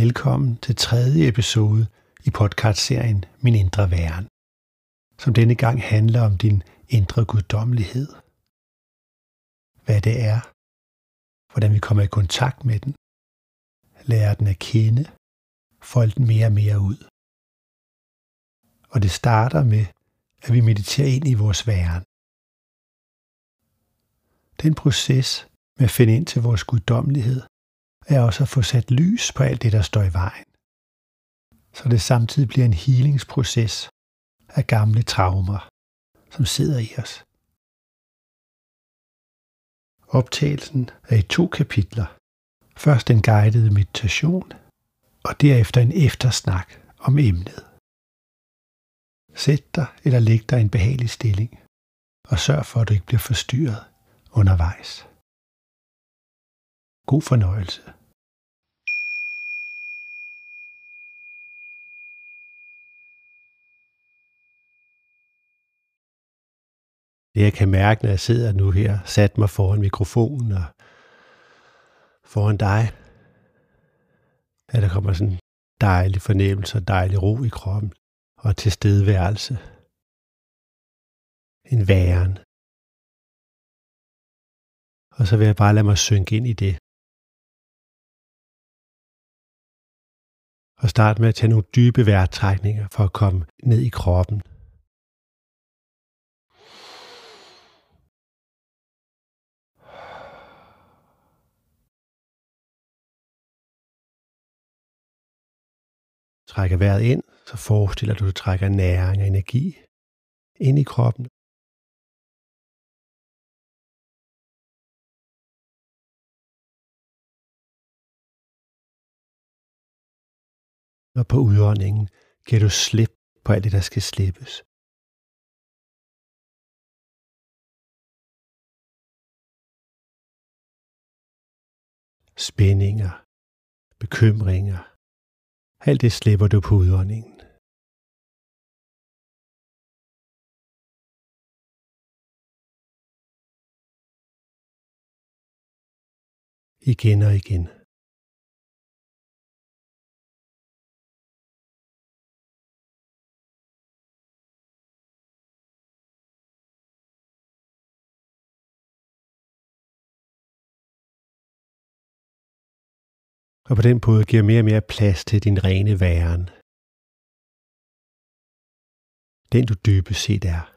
Velkommen til tredje episode i podcastserien Min Indre Væren, som denne gang handler om din indre guddommelighed. Hvad det er, hvordan vi kommer i kontakt med den, lærer den at kende, folde den mere og mere ud. Og det starter med, at vi mediterer ind i vores væren. Den proces med at finde ind til vores guddommelighed er også at få sat lys på alt det, der står i vejen. Så det samtidig bliver en healingsproces af gamle traumer, som sidder i os. Optagelsen er i to kapitler. Først en guidede meditation, og derefter en eftersnak om emnet. Sæt dig eller læg dig i en behagelig stilling, og sørg for, at du ikke bliver forstyrret undervejs. God fornøjelse. Det jeg kan mærke, når jeg sidder nu her, sat mig foran mikrofonen og foran dig, at der kommer sådan en dejlig fornemmelse og dejlig ro i kroppen og tilstedeværelse. En væren. Og så vil jeg bare lade mig synke ind i det. Og starte med at tage nogle dybe vejrtrækninger for at komme ned i kroppen. Trækker vejret ind, så forestiller du, at du trækker næring og energi ind i kroppen. Og på udåndingen giver du slip på alt det, der skal slippes. Spændinger, bekymringer, alt det slipper du på udåndingen. Igen og igen. Og på den måde giver mere og mere plads til din rene væren. Den du dybest set er.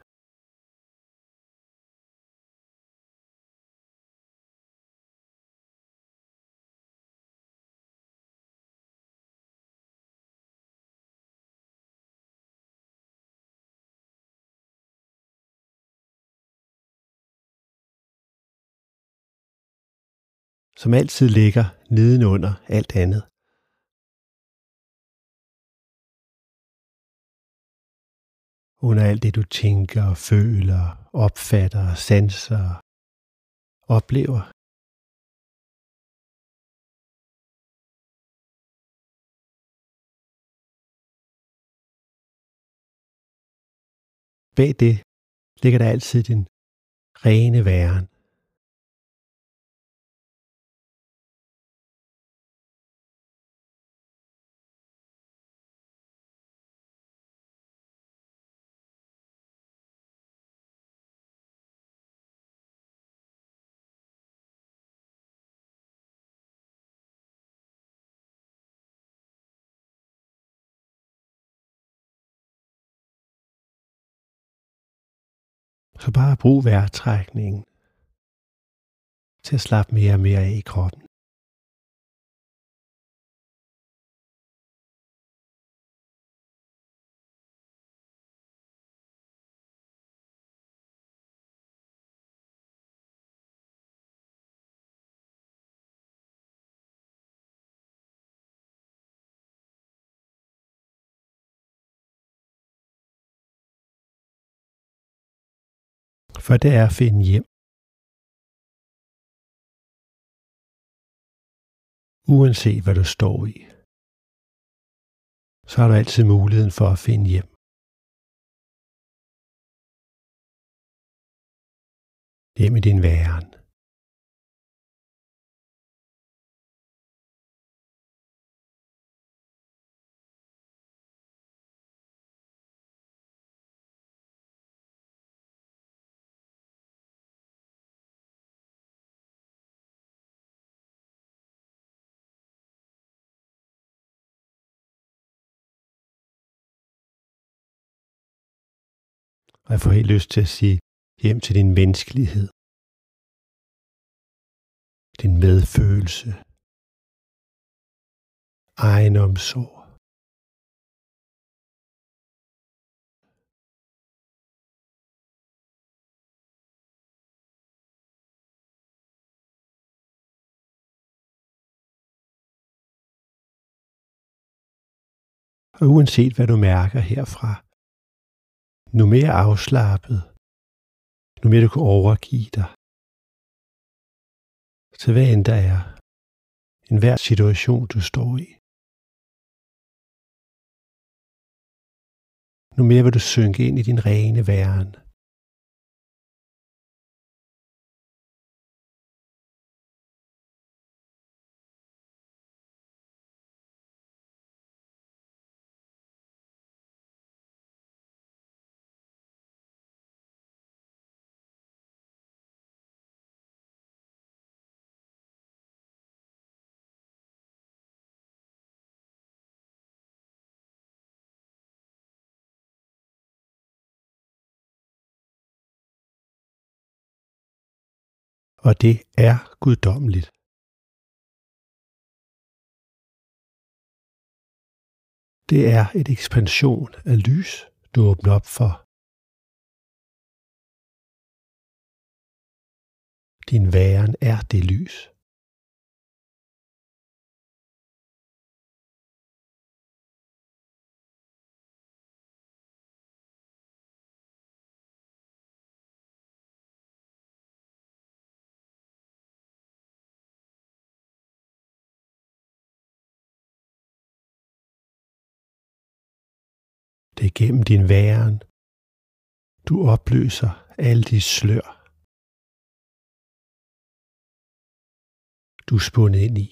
Som altid ligger nedenunder alt andet. Under alt det, du tænker, føler, opfatter, sanser, oplever. Bag det ligger der altid din rene væren. Så bare brug vejrtrækningen til at slappe mere og mere af i kroppen. For det er at finde hjem. Uanset hvad du står i, så har du altid muligheden for at finde hjem. Hjem i din væren. Og jeg får helt lyst til at sige hjem til din menneskelighed. Din medfølelse. Egenomsorg. Og uanset hvad du mærker herfra, nu mere afslappet, nu mere du kan overgive dig til hvad end der er, en hver situation du står i. Nu mere vil du synke ind i din rene væren. Og det er guddommeligt. Det er et ekspansion af lys, du åbner op for. Din væren er det lys. Igennem din væren. Du opløser alle de slør. Du er spundet ind i.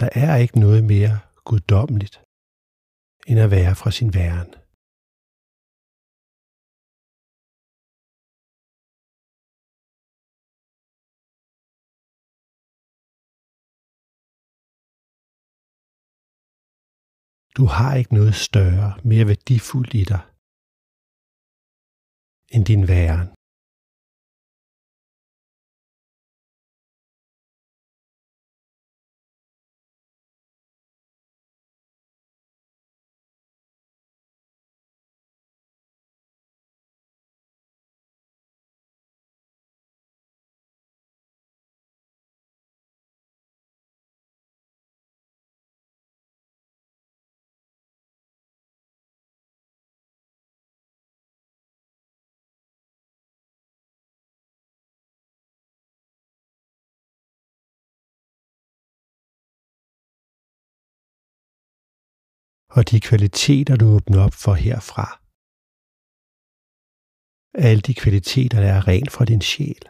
Der er ikke noget mere guddommeligt, end at være fra sin væren. Du har ikke noget større, mere værdifuldt i dig end din væren. Og de kvaliteter, du åbner op for herfra. Alle de kvaliteter, der er rent fra din sjæl.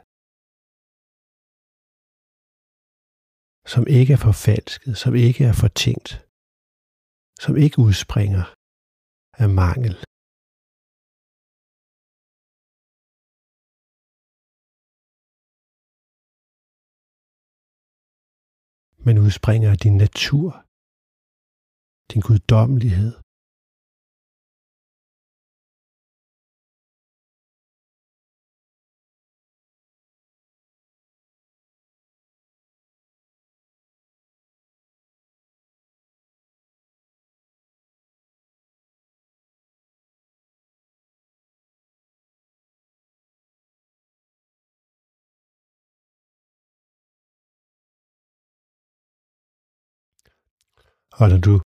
Som ikke er forfalsket, som ikke er fortænkt, som ikke udspringer af mangel. men udspringer af din natur, din guddommelighed. Og når du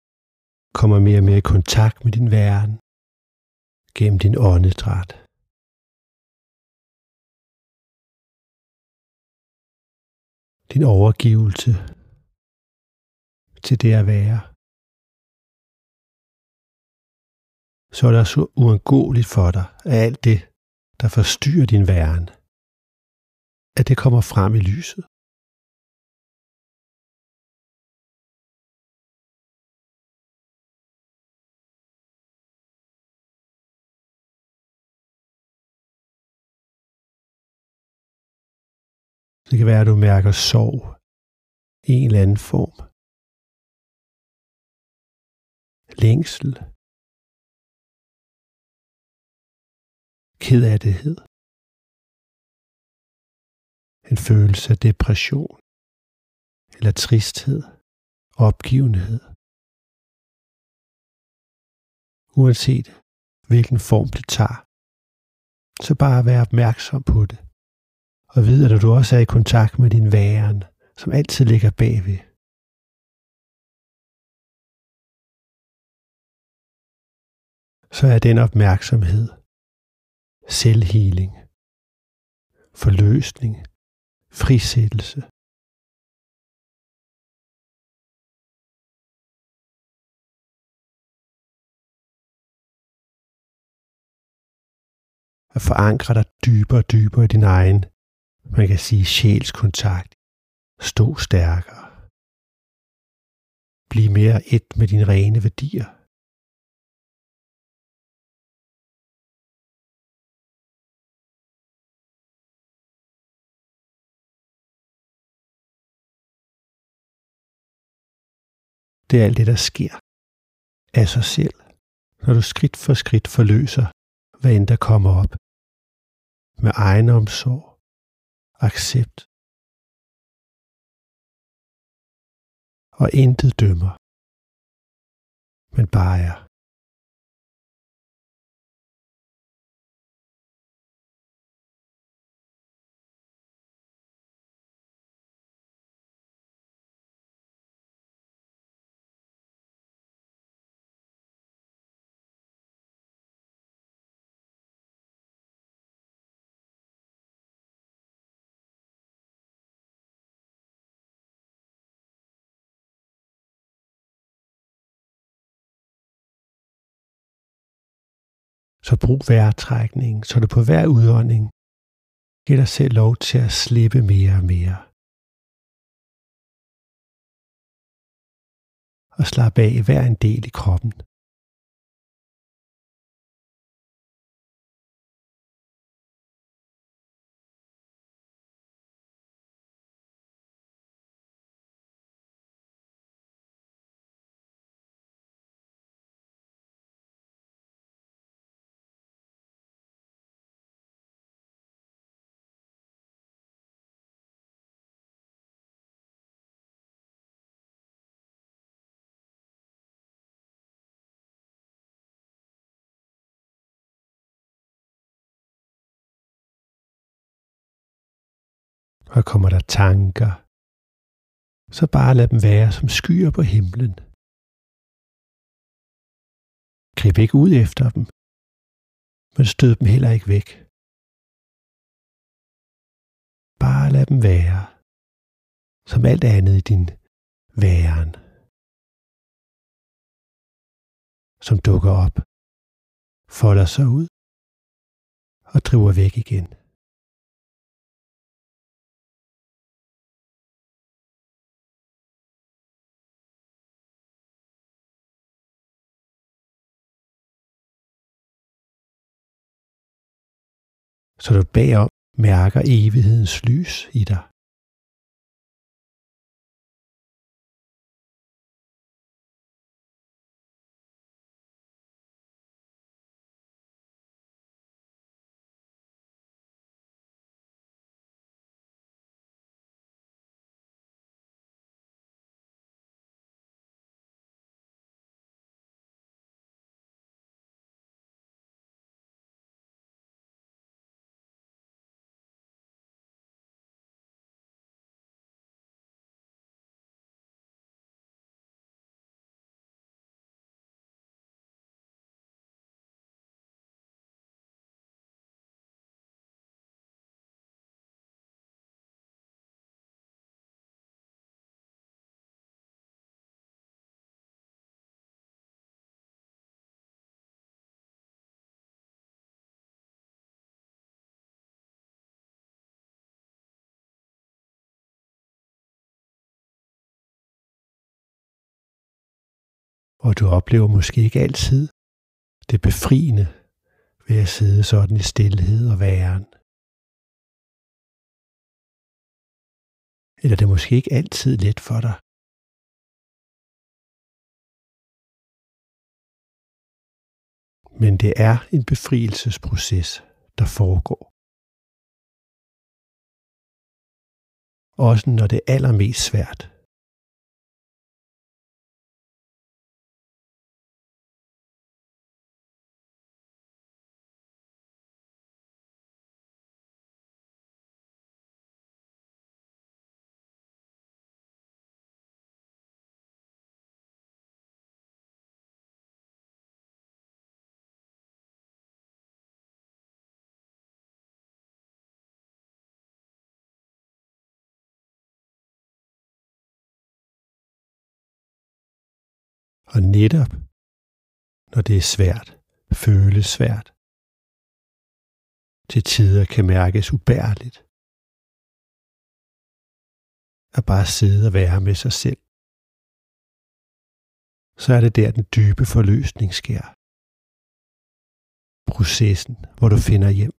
kommer mere og mere i kontakt med din væren gennem din åndedræt. Din overgivelse til det at være. Så er det så uundgåeligt for dig, at alt det, der forstyrrer din væren, at det kommer frem i lyset. Det kan være, at du mærker sorg i en eller anden form. Længsel. Kedattighed. En følelse af depression eller tristhed, opgivenhed. Uanset hvilken form det tager, så bare vær opmærksom på det. Og ved, at du også er i kontakt med din væren, som altid ligger bagved. Så er den opmærksomhed selvhealing, forløsning, frisættelse. At forankre dig dybere og dybere i din egen, man kan sige sjælskontakt. Stå stærkere. Bliv mere et med dine rene værdier. Det er alt det, der sker af sig selv, når du skridt for skridt forløser, hvad end der kommer op. Med egen omsorg, accept og intet dømmer, men bare er. Så brug vejrtrækning, så du på hver udånding giver dig selv lov til at slippe mere og mere. Og slap af i hver en del i kroppen. Og kommer der tanker, så bare lad dem være som skyer på himlen. Grib ikke ud efter dem, men stød dem heller ikke væk. Bare lad dem være, som alt andet i din væren, som dukker op, folder sig ud og driver væk igen. Så du bagom mærker evighedens lys i dig. Og du oplever måske ikke altid det befriende ved at sidde sådan i stillhed og væren. Eller det er måske ikke altid let for dig. Men det er en befrielsesproces, der foregår. Også når det er allermest svært. Og netop når det er svært, føles svært, til tider kan mærkes ubærligt, at bare sidde og være med sig selv, så er det der den dybe forløsning sker. Processen, hvor du finder hjem.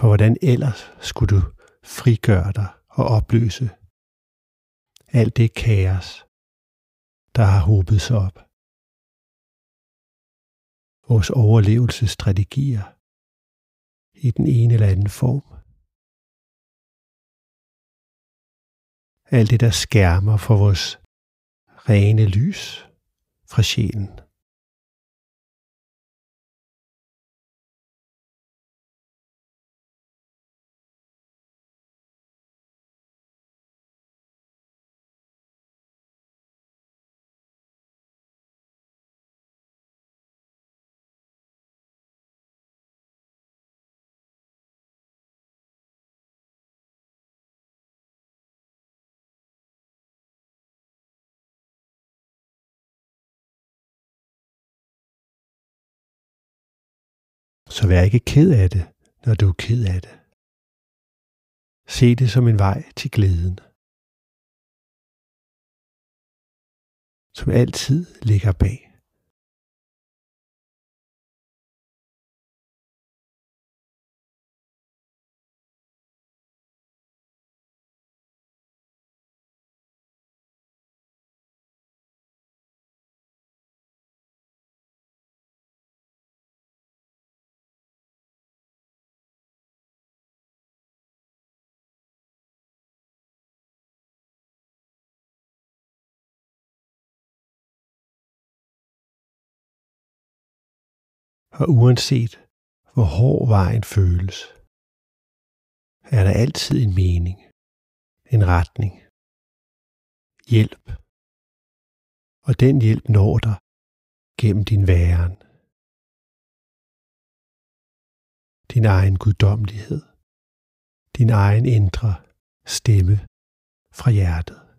For hvordan ellers skulle du frigøre dig og opløse alt det kaos, der har hobet sig op. Vores overlevelsesstrategier i den ene eller anden form. Alt det, der skærmer for vores rene lys fra sjælen. Så vær ikke ked af det, når du er ked af det. Se det som en vej til glæden. Som altid ligger bag. Og uanset hvor hård vejen føles, er der altid en mening, en retning, hjælp. Og den hjælp når dig gennem din væren. Din egen guddommelighed. Din egen indre stemme fra hjertet.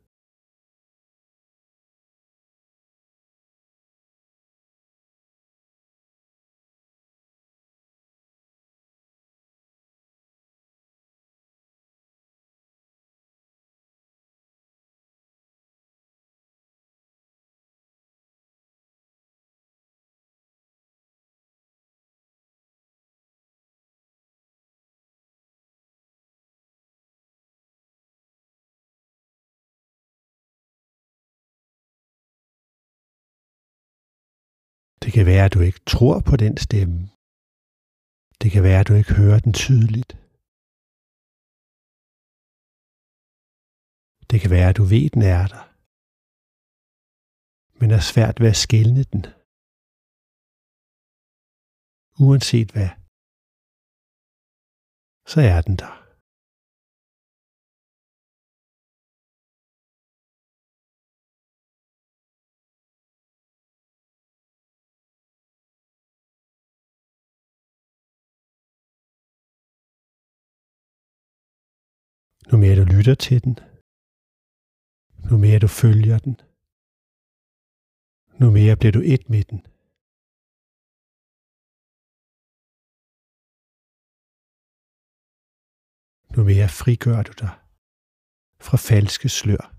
Det kan være, at du ikke tror på den stemme. Det kan være, at du ikke hører den tydeligt. Det kan være, at du ved, at den er der, men er svært ved at skælne den. Uanset hvad, så er den der. Nu mere du lytter til den, nu mere du følger den, Nu mere bliver du et med den. Nu mere frigør du dig fra falske slør.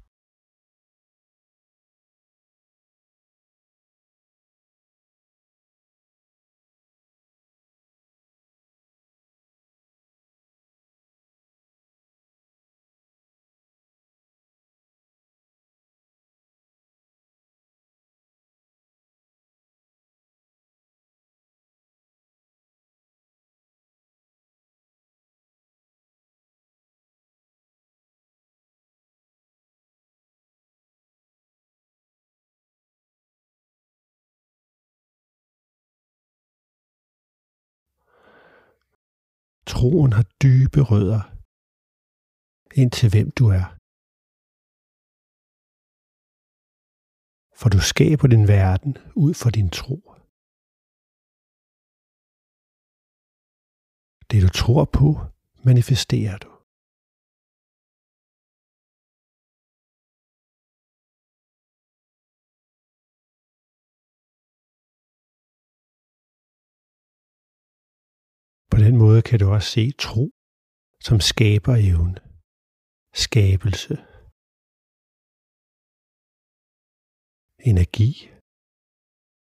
Troen har dybe rødder ind til hvem du er. For du skaber din verden ud fra din tro. Det du tror på, manifesterer du. På den måde kan du også se tro som skaber evne, skabelse, energi.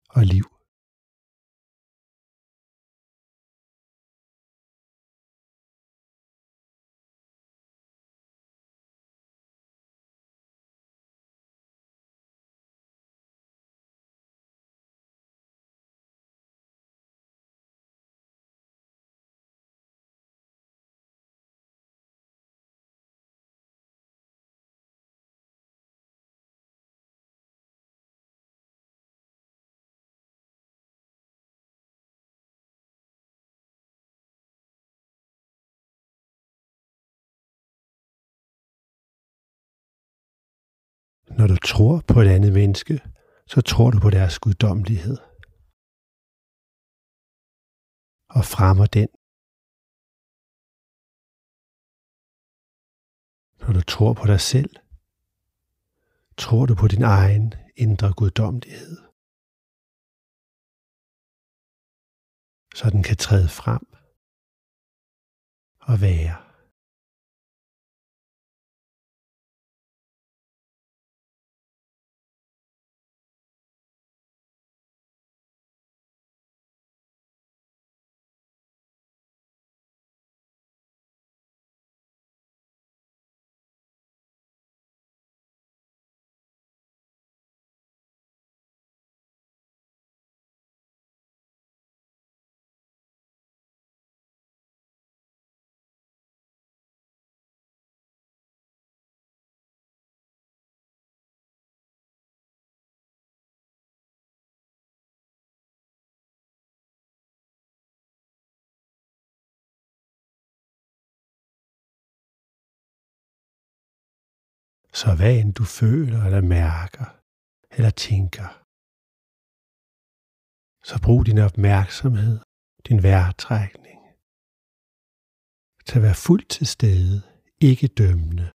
Og liv. Når du tror på et andet menneske, så tror du på deres guddommelighed. Og fremmer den. Når du tror på dig selv, tror du på din egen indre guddommelighed. Så den kan træde frem og være. Så hvad end du føler eller mærker eller tænker, så brug din opmærksomhed, din vejrtrækning, til at være fuldt til stede, ikke dømmende.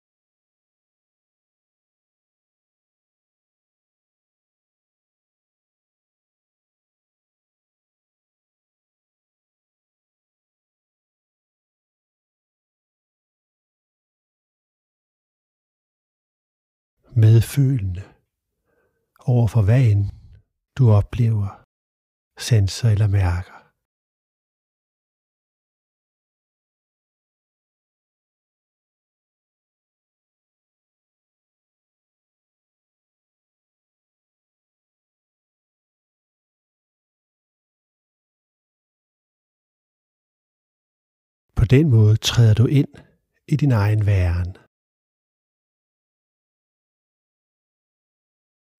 Medfølende over for hvad end du oplever, sanser eller mærker. På den måde træder du ind i din egen væren.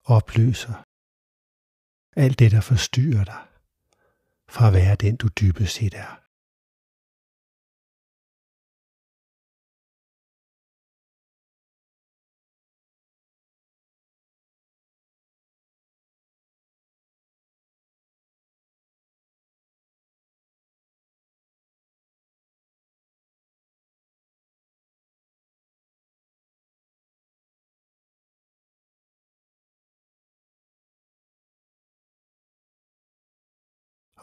Opløser alt det, der forstyrrer dig fra at være den, du dybest set er.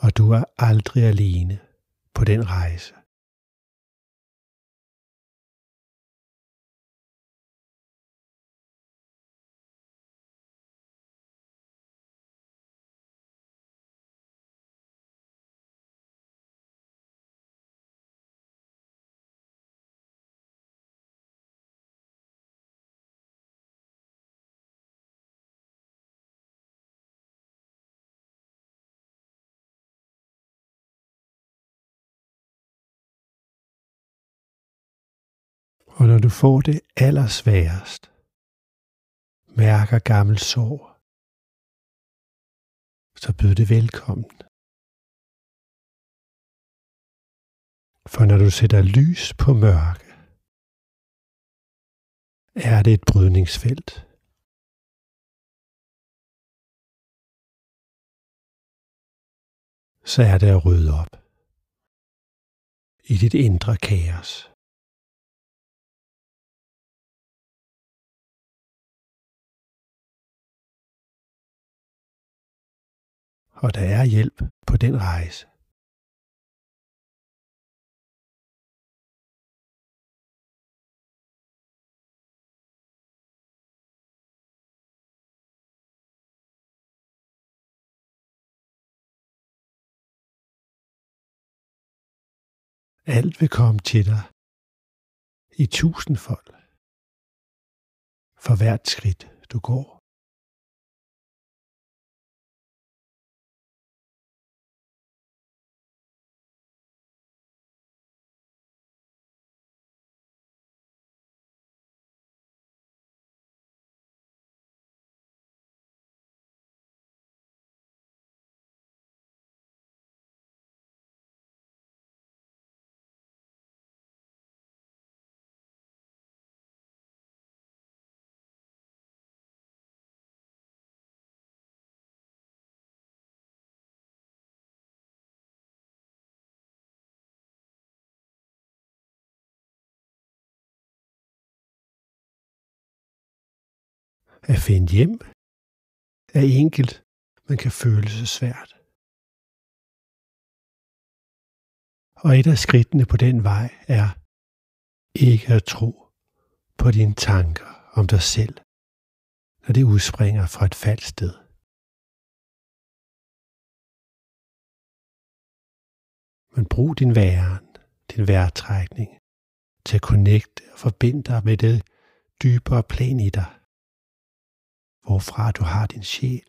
Og du er aldrig alene på den rejse. Og når du får det allersværest, mærker gammel sår, så byd det velkommen. For når du sætter lys på mørke, er det et brydningsfelt. Så er det at rydde op i dit indre kaos. Og der er hjælp på den rejse. Alt vil komme til dig i tusindfold for hvert skridt du går. At finde hjem er enkelt, men kan føles så svært. Og et af skridtene på den vej er ikke at tro på dine tanker om dig selv, når det udspringer fra et falsk sted. Men brug din væren, din vejrtrækning, til at connecte og forbinde dig med det dybere plan i dig hvorfra du har din sjæl,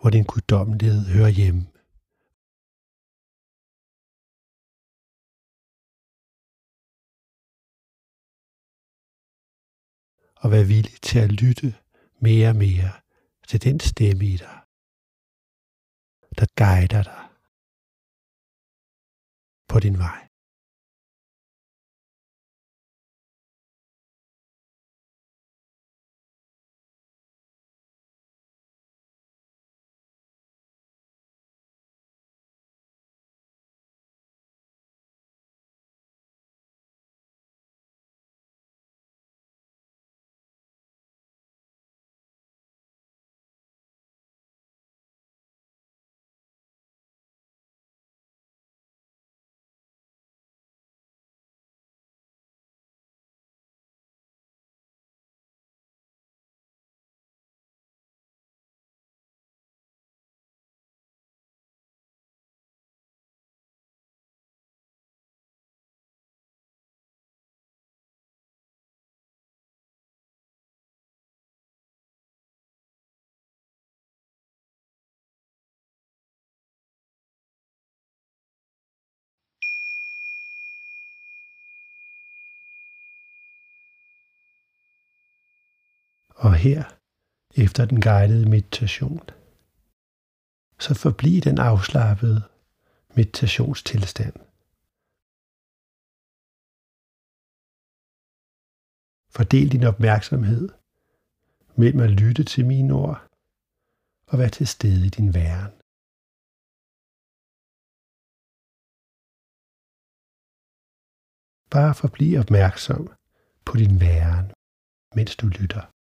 hvor din guddommelighed hører hjemme. Og vær villig til at lytte mere og mere til den stemme i dig, der guider dig på din vej. Og her, efter den guidede meditation, så forbliv den afslappede meditationstilstand. Fordel din opmærksomhed mellem at lytte til mine ord og være til stede i din væren. Bare forbliv opmærksom på din væren, mens du lytter.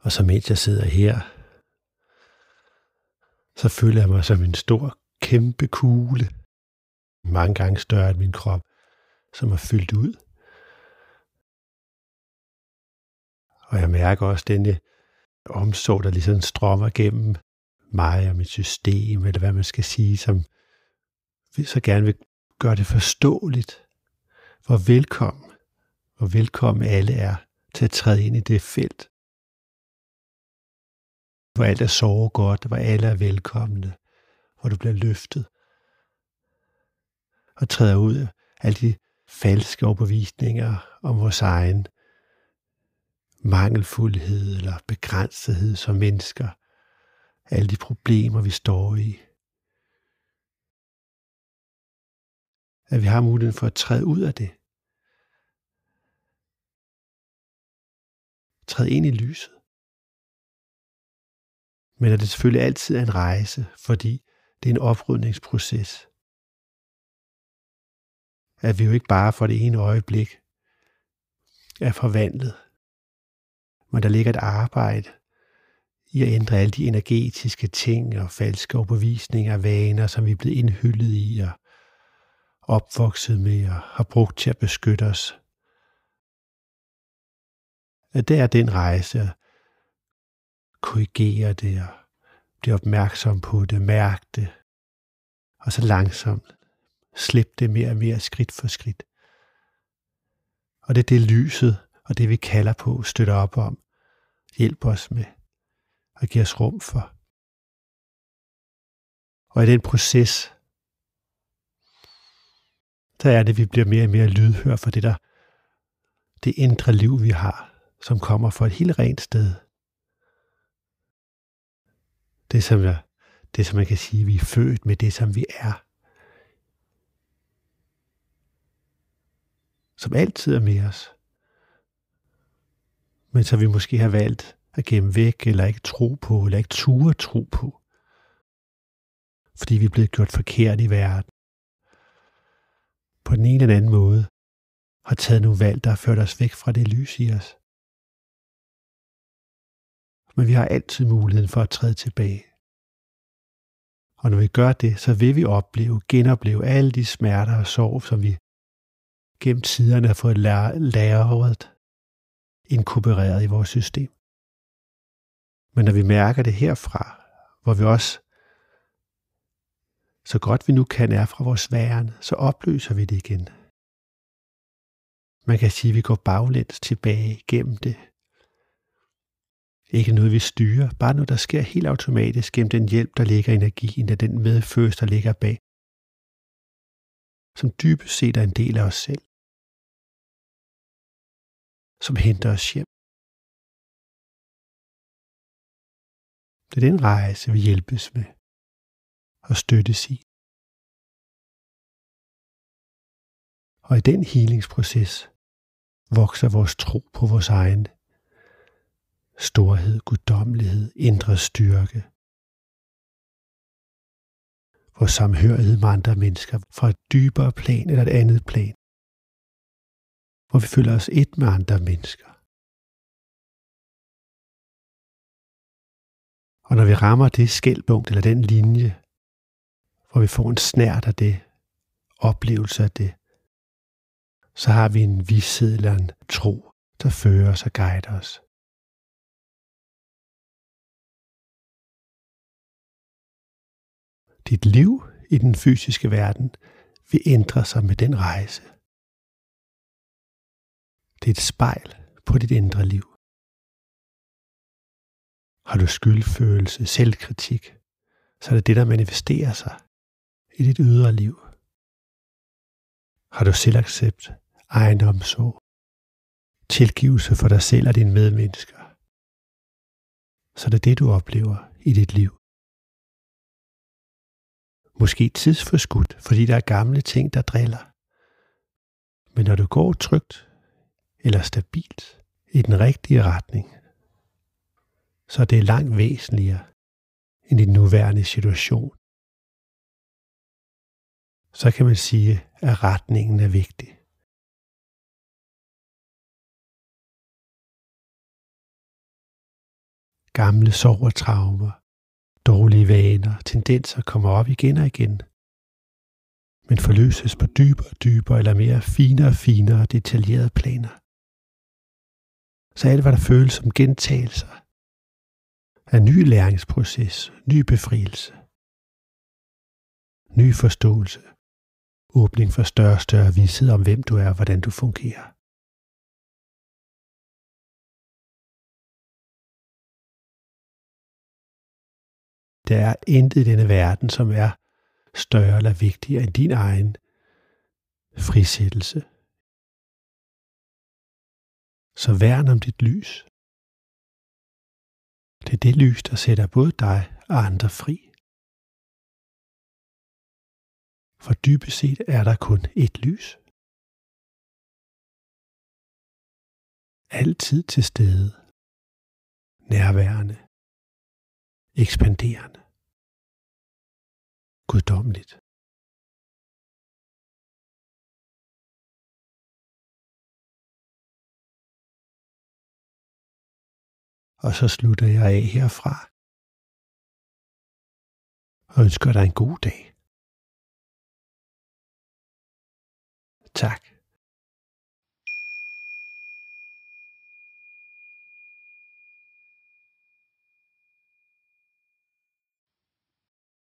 Og så mens jeg sidder her, så føler jeg mig som en stor, kæmpe kugle, mange gange større end min krop, som er fyldt ud. Og jeg mærker også denne omsorg, der ligesom strømmer gennem mig og mit system, eller hvad man skal sige, som så gerne vil gøre det forståeligt, hvor velkommen, hvor velkommen alle er til at træde ind i det felt, hvor alt er sover godt, hvor alle er velkomne, hvor du bliver løftet og træder ud af alle de falske overbevisninger om vores egen mangelfuldhed eller begrænsethed som mennesker, alle de problemer, vi står i. At vi har muligheden for at træde ud af det. Træde ind i lyset. Men at det selvfølgelig altid er en rejse, fordi det er en oprydningsproces. At vi jo ikke bare for det ene øjeblik er forvandlet, men der ligger et arbejde i at ændre alle de energetiske ting og falske overbevisninger og vaner, som vi er blevet indhyllet i og opvokset med og har brugt til at beskytte os. At det er den rejse korrigere det og blive opmærksom på det, mærke det, og så langsomt slippe det mere og mere skridt for skridt. Og det er det lyset og det vi kalder på, støtter op om, hjælper os med og giver os rum for. Og i den proces, der er det, vi bliver mere og mere lydhør for det der, det indre liv, vi har, som kommer fra et helt rent sted. Det som, jeg, det, som man kan sige, vi er født med det, som vi er. Som altid er med os. Men som vi måske har valgt at gemme væk, eller ikke tro på, eller ikke ture tro på. Fordi vi er blevet gjort forkert i verden. På den ene eller anden måde har taget nogle valg, der har ført os væk fra det lys i os. Men vi har altid muligheden for at træde tilbage. Og når vi gør det, så vil vi opleve, genopleve alle de smerter og sorg, som vi gennem tiderne har fået læret inkorporeret i vores system. Men når vi mærker det herfra, hvor vi også så godt vi nu kan er fra vores væren, så opløser vi det igen. Man kan sige, at vi går baglæns tilbage gennem det. Ikke noget, vi styrer, bare noget, der sker helt automatisk gennem den hjælp, der ligger i energien af den medfølelse, der ligger bag, som dybest set er en del af os selv, som henter os hjem. Det er den rejse, vi hjælpes med og støttes i. Og i den healingsproces vokser vores tro på vores egen storhed, guddommelighed, indre styrke. Vores samhørighed med andre mennesker fra et dybere plan eller et andet plan. Hvor vi føler os et med andre mennesker. Og når vi rammer det skældpunkt eller den linje, hvor vi får en snært af det, oplevelse af det, så har vi en vidshed eller en tro, der fører os og guider os. Dit liv i den fysiske verden vil ændre sig med den rejse. Det er et spejl på dit indre liv. Har du skyldfølelse, selvkritik, så er det det, der manifesterer sig i dit ydre liv. Har du selvaccept, egenomsorg, tilgivelse for dig selv og dine medmennesker, så er det det, du oplever i dit liv. Måske tidsforskudt, fordi der er gamle ting, der driller. Men når du går trygt eller stabilt i den rigtige retning, så er det langt væsentligere end den nuværende situation. Så kan man sige, at retningen er vigtig. gamle sorg og traumer, dårlige vaner, tendenser kommer op igen og igen, men forløses på dybere og dybere eller mere finere og finere detaljerede planer. Så alt, hvad der føles som gentagelser, er ny læringsproces, ny befrielse, ny forståelse, åbning for større og større vidshed om, hvem du er og hvordan du fungerer. Der er intet i denne verden, som er større eller vigtigere end din egen frisættelse. Så værn om dit lys. Det er det lys, der sætter både dig og andre fri. For dybest set er der kun et lys. Altid til stede. Nærværende. Ekspanderende. Guddommeligt. Og så slutter jeg af herfra. Og ønsker dig en god dag. Tak.